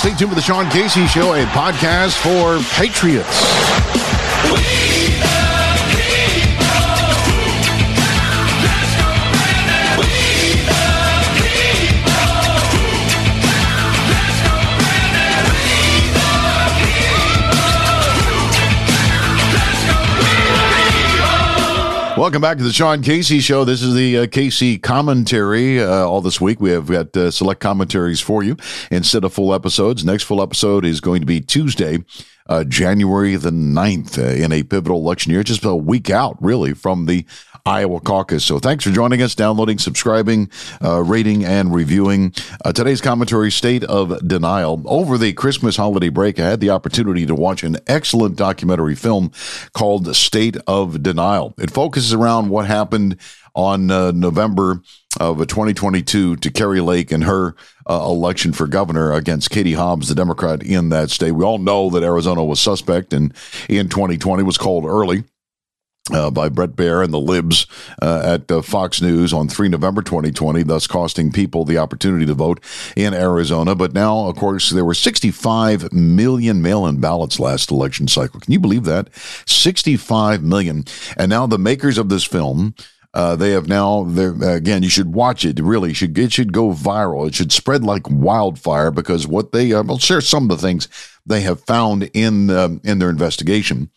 Stay tuned for the Sean Casey Show, a podcast for patriots. Welcome back to the Sean Casey Show. This is the uh, Casey commentary. Uh, all this week, we have got uh, select commentaries for you instead of full episodes. Next full episode is going to be Tuesday, uh, January the 9th, uh, in a pivotal election year, just a week out, really, from the Iowa caucus. So thanks for joining us, downloading, subscribing, uh, rating, and reviewing. Uh, today's commentary, State of Denial. Over the Christmas holiday break, I had the opportunity to watch an excellent documentary film called State of Denial. It focuses around what happened on uh, November of 2022 to Kari Lake and her uh, election for governor against Katie Hobbs, the Democrat in that state. We all know that Arizona was suspect and in 2020 was called early. Uh, by Bret Baier and the Libs uh, at uh, Fox News on 3 November 2020, thus costing people the opportunity to vote in Arizona. But now, of course, there were 65 million mail in ballots last election cycle. Can you believe that? 65 million. And now the makers of this film, uh, they have now, again, you should watch it. Really, should it should go viral. It should spread like wildfire because what they, uh, I'll share some of the things they have found in um, in their investigation,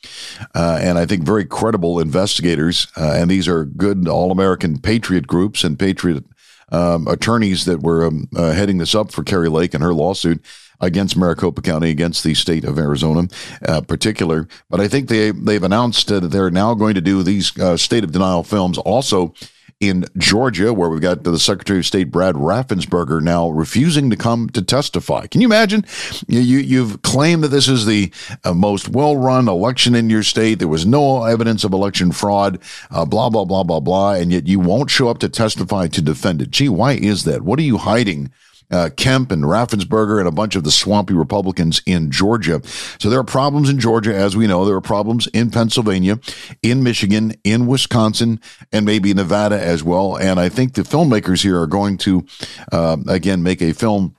uh, and I think very credible investigators. Uh, and these are good all American patriot groups and patriot um, attorneys that were um, uh, heading this up for Kari Lake and her lawsuit against Maricopa County, against the state of Arizona, uh, particular. But I think they they've announced that they're now going to do these uh, state of denial films also in Georgia, where we've got the Secretary of State Brad Raffensperger now refusing to come to testify. Can you imagine? You, you have claimed that this is the uh, most well-run election in your state. There was no evidence of election fraud. Uh, blah blah blah blah blah, and yet you won't show up to testify to defend it. Gee, why is that? What are you hiding? Uh, Kemp and Raffensperger and a bunch of the swampy Republicans in Georgia. So there are problems in Georgia, as we know. There are problems in Pennsylvania, in Michigan, in Wisconsin, and maybe Nevada as well. And I think the filmmakers here are going to, uh, again, make a film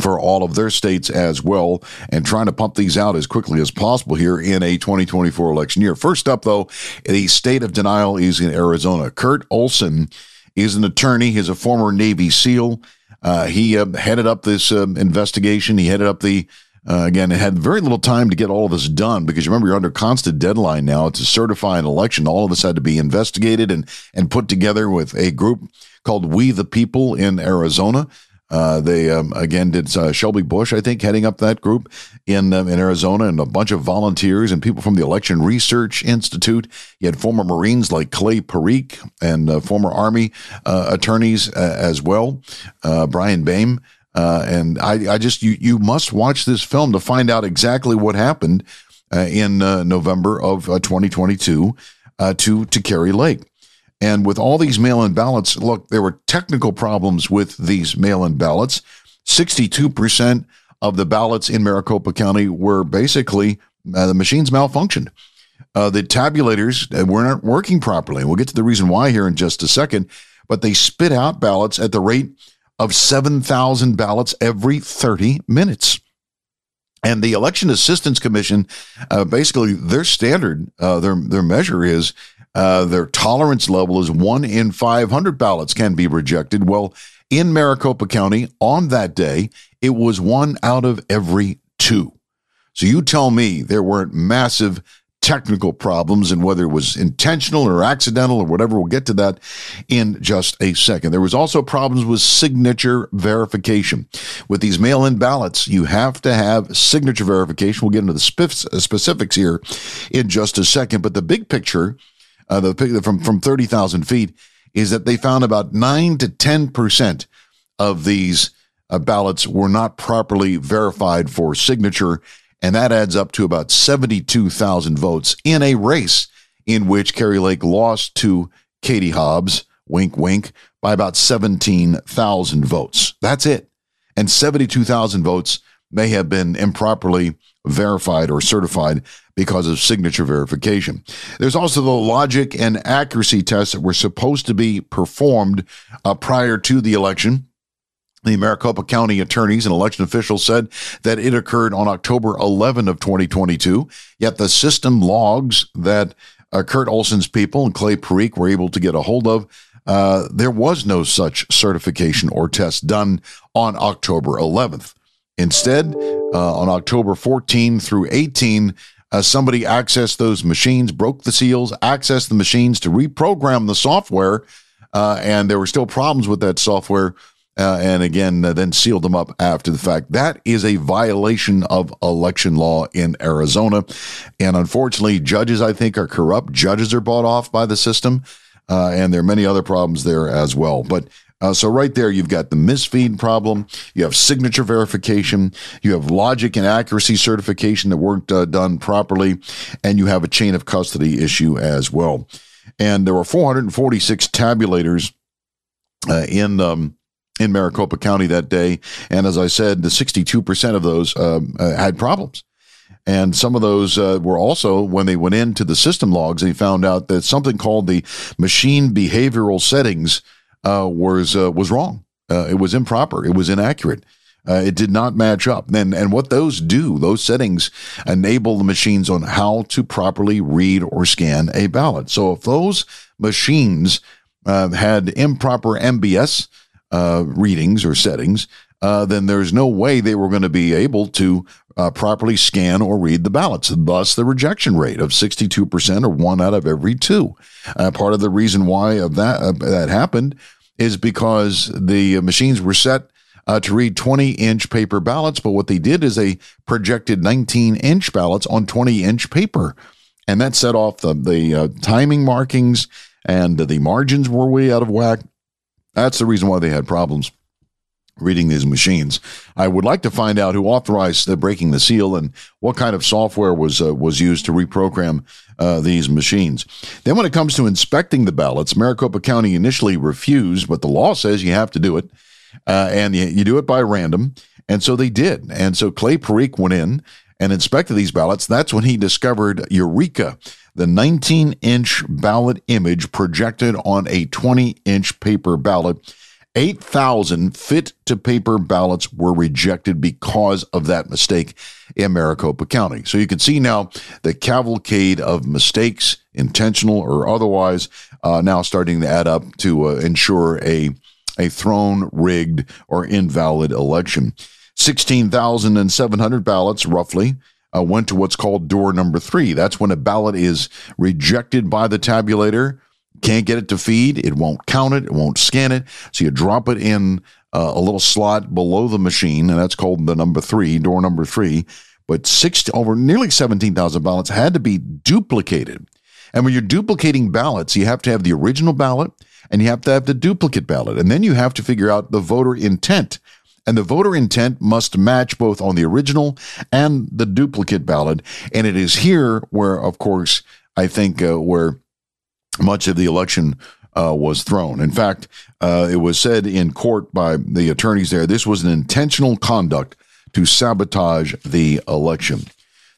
for all of their states as well and trying to pump these out as quickly as possible here in a 2024 election year. First up, though, the state of denial is in Arizona. Kurt Olsen is an attorney. He's a former Navy SEAL. Uh, he uh, headed up this uh, investigation. He headed up the uh, again, it had very little time to get all of this done because remember you're under constant deadline now to certify an election. All of this had to be investigated and and put together with a group called We the People in Arizona. Uh, they um, again did uh, Shelby Busch, I think, heading up that group in um, in Arizona, and a bunch of volunteers and people from the Election Research Institute. You had former Marines like Clay Parikh and uh, former Army uh, attorneys uh, as well, Bryan Blehm. and I, I just you you must watch this film to find out exactly what happened in November of 2022 to to Kari Lake. And with all these mail in ballots, look, there were technical problems with these mail in ballots. 62% of the ballots in Maricopa County were basically uh, the machines malfunctioned. Uh, the tabulators were not working properly. We'll get to the reason why here in just a second, but they spit out ballots at the rate of 7,000 ballots every 30 minutes. And the Election Assistance Commission, uh, basically, their standard, uh, their their measure is uh, their tolerance level is one in 500 ballots can be rejected. Well, in Maricopa County on that day, it was one out of every two. So you tell me there weren't massive technical problems and whether it was intentional or accidental or whatever. We'll get to that in just a second. There was also problems with signature verification. With these mail-in ballots, you have to have signature verification. We'll get into the specifics here in just a second. But the big picture uh, the from from thirty thousand feet is that they found about nine to ten percent of these uh, ballots were not properly verified for signature, and that adds up to about seventy-two thousand votes in a race in which Kari Lake lost to Katie Hobbs, wink wink, by about seventeen thousand votes. That's it, and seventy-two thousand votes may have been improperly verified or certified because of signature verification. There's also the logic and accuracy tests that were supposed to be performed uh, prior to the election. The Maricopa County attorneys and election officials said that it occurred on October 11 of 2022. Yet the system logs that uh, Kurt Olsen's people and Clay Parikh were able to get a hold of, uh, there was no such certification or test done on October 11th. Instead, uh, on October 14 through 18, uh, somebody accessed those machines, broke the seals, accessed the machines to reprogram the software, uh, and there were still problems with that software uh, and again, uh, then sealed them up after the fact. That is a violation of election law in Arizona. And unfortunately, judges, I think, are corrupt. Judges are bought off by the system. Uh, and there are many other problems there as well. But uh, so right there, you've got the misfeed problem. You have signature verification. You have logic and accuracy certification that weren't uh, done properly, and you have a chain of custody issue as well. And there were 446 tabulators uh, in um, in Maricopa County that day. And as I said, the 62% of those um, uh, had problems. And some of those uh, were also when they went into the system logs, they found out that something called the machine behavioral settings uh, was uh, was wrong. Uh, it was improper. It was inaccurate. Uh, it did not match up. And, and what those do, those settings enable the machines on how to properly read or scan a ballot. So if those machines had improper MBS, uh, readings or settings, uh, then there's no way they were going to be able to uh, properly scan or read the ballots. Thus, the rejection rate of 62% or one out of every two. Uh, part of the reason why of that uh, that happened is because the machines were set uh, to read 20 inch paper ballots, but what they did is they projected 19 inch ballots on 20 inch paper. And that set off the, the timing markings and the margins were way out of whack. That's the reason why they had problems reading these machines. I would like to find out who authorized the breaking the seal and what kind of software was uh, was used to reprogram uh, these machines. Then, when it comes to inspecting the ballots, Maricopa County initially refused, but the law says you have to do it, uh, and you, you do it by random. And so they did. And so Clay Parikh went in and inspected these ballots. That's when he discovered Eureka the 19 inch ballot image projected on a 20 inch paper ballot. 8,000 fit to paper ballots were rejected because of that mistake in Maricopa County. So you can see now the cavalcade of mistakes, intentional or otherwise, uh, now starting to add up to uh, ensure a, a thrown, rigged, or invalid election. 16,700 ballots, roughly, uh, went to what's called door number three. That's when a ballot is rejected by the tabulator, can't get it to feed, it won't count it, it won't scan it. So you drop it in uh, a little slot below the machine, and that's called the number three, door number three. But six over nearly 17,000 ballots had to be duplicated. And when you're duplicating ballots, you have to have the original ballot and you have to have the duplicate ballot. And then you have to figure out the voter intent and the voter intent must match both on the original and the duplicate ballot. And it is here where, of course, I think uh, where much of the election uh, was thrown. In fact, uh, it was said in court by the attorneys there this was an intentional conduct to sabotage the election.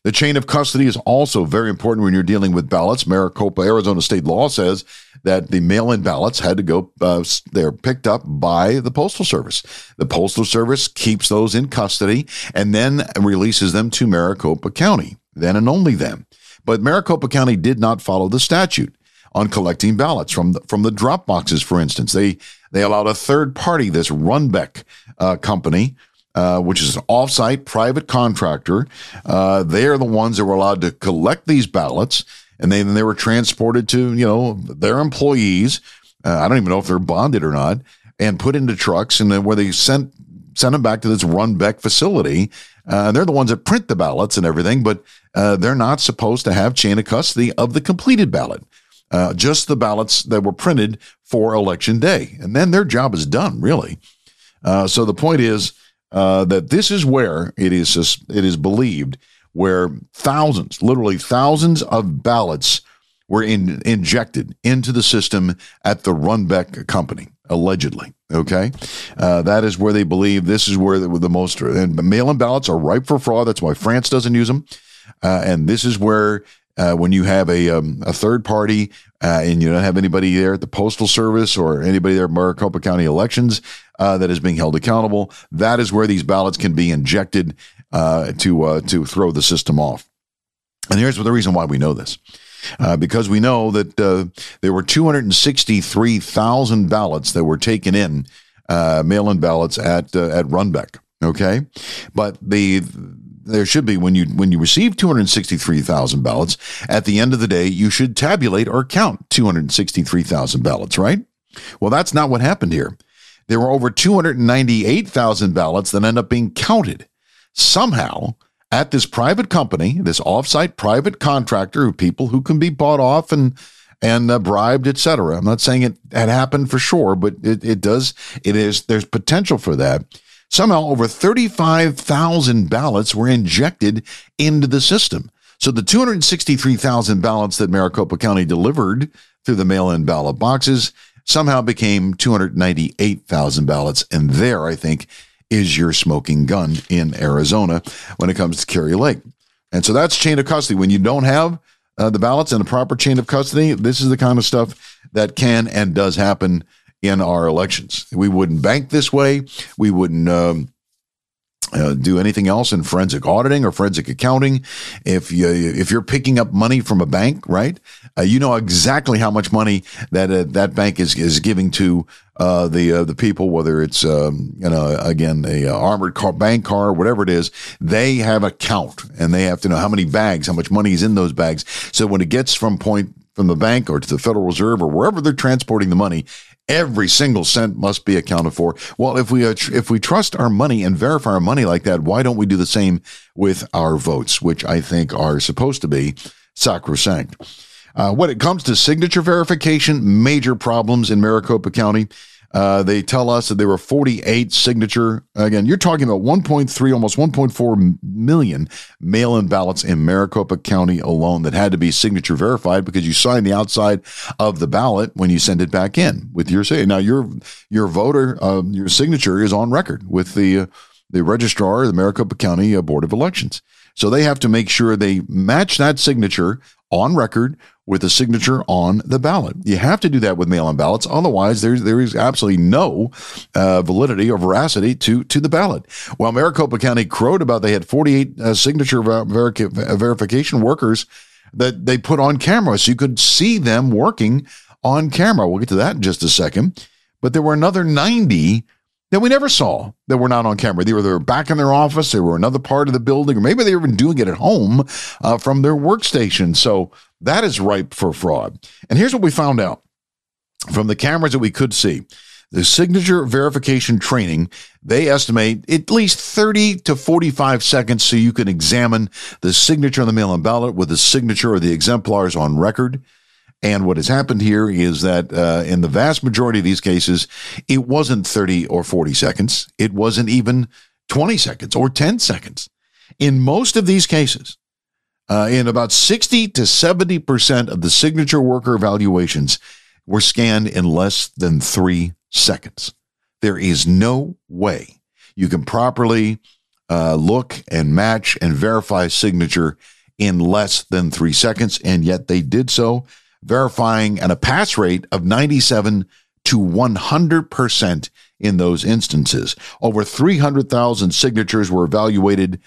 The chain of custody is also very important when you're dealing with ballots. Maricopa, Arizona state law says that the mail-in ballots had to go. Uh, they're picked up by the postal service. The postal service keeps those in custody and then releases them to Maricopa County. Then and only then. But Maricopa County did not follow the statute on collecting ballots from the, from the drop boxes, for instance. They they allowed a third party, this Runbeck uh, company, uh, which is an offsite private contractor. Uh, they are the ones that were allowed to collect these ballots, and then they were transported to you know their employees. Uh, I don't even know if they're bonded or not, and put into trucks, and then where they sent sent them back to this Runbeck facility. Uh, they're the ones that print the ballots and everything, but uh, they're not supposed to have chain of custody of the completed ballot. Uh, just the ballots that were printed for election day. And then their job is done, really. Uh, so the point is, uh, that this is where it is it is believed where thousands, literally thousands of ballots were in, injected into the system at the Runbeck company, allegedly. Okay, uh, that is where they believe this is where the, the most and mail-in ballots are ripe for fraud. That's why France doesn't use them, uh, and this is where uh, when you have a um, a third party uh, and you don't have anybody there at the postal service or anybody there at Maricopa County elections, uh, that is being held accountable. That is where these ballots can be injected uh, to uh, to throw the system off. And here's the reason why we know this. Uh, because we know that there were 263,000 ballots that were taken in, mail-in ballots at at Runbeck. Okay, but the there should be when you when you receive 263,000 ballots at the end of the day you should tabulate or count 263,000 ballots right? Well that's not what happened here. There were over 298,000 ballots that end up being counted somehow at this private company this offsite private contractor of people who can be bought off and and uh, bribed etc i'm not saying it had happened for sure but it, it does it is there's potential for that Somehow, over 35,000 ballots were injected into the system. So the 263,000 ballots that Maricopa County delivered through the mail in ballot boxes somehow became 298,000 ballots. And there, I think, is your smoking gun in Arizona when it comes to Kari Lake. And so that's chain of custody. When you don't have uh, the ballots in a proper chain of custody, this is the kind of stuff that can and does happen in our elections. We wouldn't bank this way. We wouldn't um, uh, do anything else in forensic auditing or forensic accounting. If you if you're picking up money from a bank, right, uh, you know exactly how much money that uh, that bank is is giving to uh, the uh, the people, whether it's um, you know again a uh, armored car, bank car, whatever it is. They have a count, and they have to know how many bags, how much money is in those bags. So when it gets from point from the bank or to the Federal Reserve or wherever they're transporting the money, Every single cent must be accounted for. Well, if we uh, if we trust our money and verify our money like that, why don't we do the same with our votes, which I think are supposed to be sacrosanct? Uh, when it comes to signature verification, major problems in Maricopa County. Uh, they tell us that there were 48 signature. Again, you're talking about 1.3, almost 1.4 million mail in ballots in Maricopa County alone that had to be signature verified because you sign the outside of the ballot when you send it back in with your say. Now, your your voter, uh, your signature is on record with the, uh, the registrar of the Maricopa County uh, Board of Elections. So they have to make sure they match that signature on record with a signature on the ballot. You have to do that with mail-in ballots, otherwise there's there is absolutely no uh, validity or veracity to to the ballot. While Maricopa County crowed about they had 48 uh, signature ver- ver- verification workers that they put on camera, so you could see them working on camera. We'll get to that in just a second. But there were another 90 that we never saw that were not on camera. They were, they were back in their office, they were another part of the building, or maybe they were even doing it at home uh, from their workstation. So that is ripe for fraud. And here's what we found out from the cameras that we could see. The signature verification training, they estimate at least 30 to 45 seconds so you can examine the signature on the mail in ballot with the signature of the exemplars on record. And what has happened here is that uh, in the vast majority of these cases, it wasn't 30 or 40 seconds. It wasn't even 20 seconds or 10 seconds. In most of these cases, uh, in about 60 to 70% of the signature worker evaluations were scanned in less than three seconds. There is no way you can properly uh, look and match and verify signature in less than three seconds, and yet they did so, verifying at a pass rate of 97 to 100% in those instances. Over 300,000 signatures were evaluated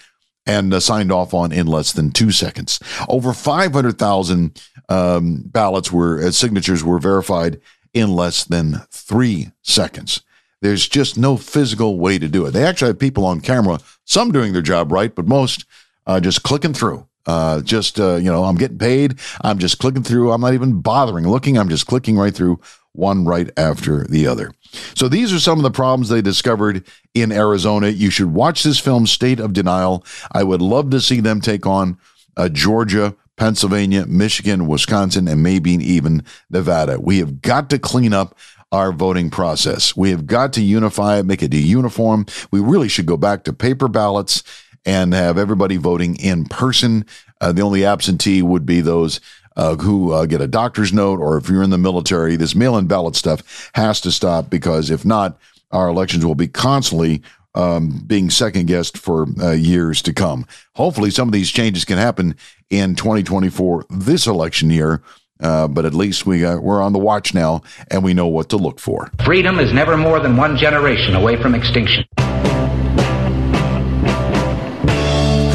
and uh, signed off on in less than two seconds. Over 500,000 um, ballots were, uh, signatures were verified in less than three seconds. There's just no physical way to do it. They actually have people on camera, some doing their job right, but most uh, just clicking through. Uh, just, uh, you know, I'm getting paid. I'm just clicking through. I'm not even bothering looking. I'm just clicking right through one right after the other. So these are some of the problems they discovered in Arizona. You should watch this film, State of Denial. I would love to see them take on uh, Georgia, Pennsylvania, Michigan, Wisconsin, and maybe even Nevada. We have got to clean up our voting process. We have got to unify it, make it uniform. We really should go back to paper ballots and have everybody voting in person. Uh, the only absentee would be those uh, who uh, get a doctor's note, or if you're in the military, this mail in ballot stuff has to stop because if not, our elections will be constantly um, being second guessed for uh, years to come. Hopefully, some of these changes can happen in 2024, this election year. Uh, but at least we uh, we're on the watch now, and we know what to look for. Freedom is never more than one generation away from extinction.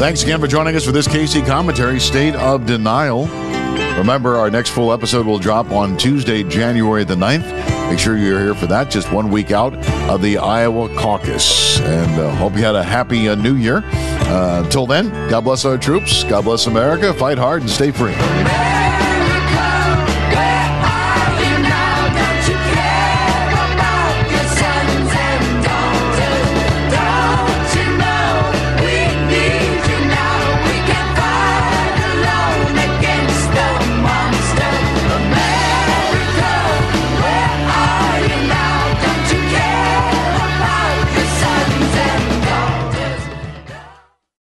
Thanks again for joining us for this Casey commentary, State of Denial. Remember, our next full episode will drop on Tuesday, January the 9th. Make sure you're here for that, just one week out of the Iowa caucus. And uh, hope you had a happy uh, new year. Uh, until then, God bless our troops. God bless America. Fight hard and stay free.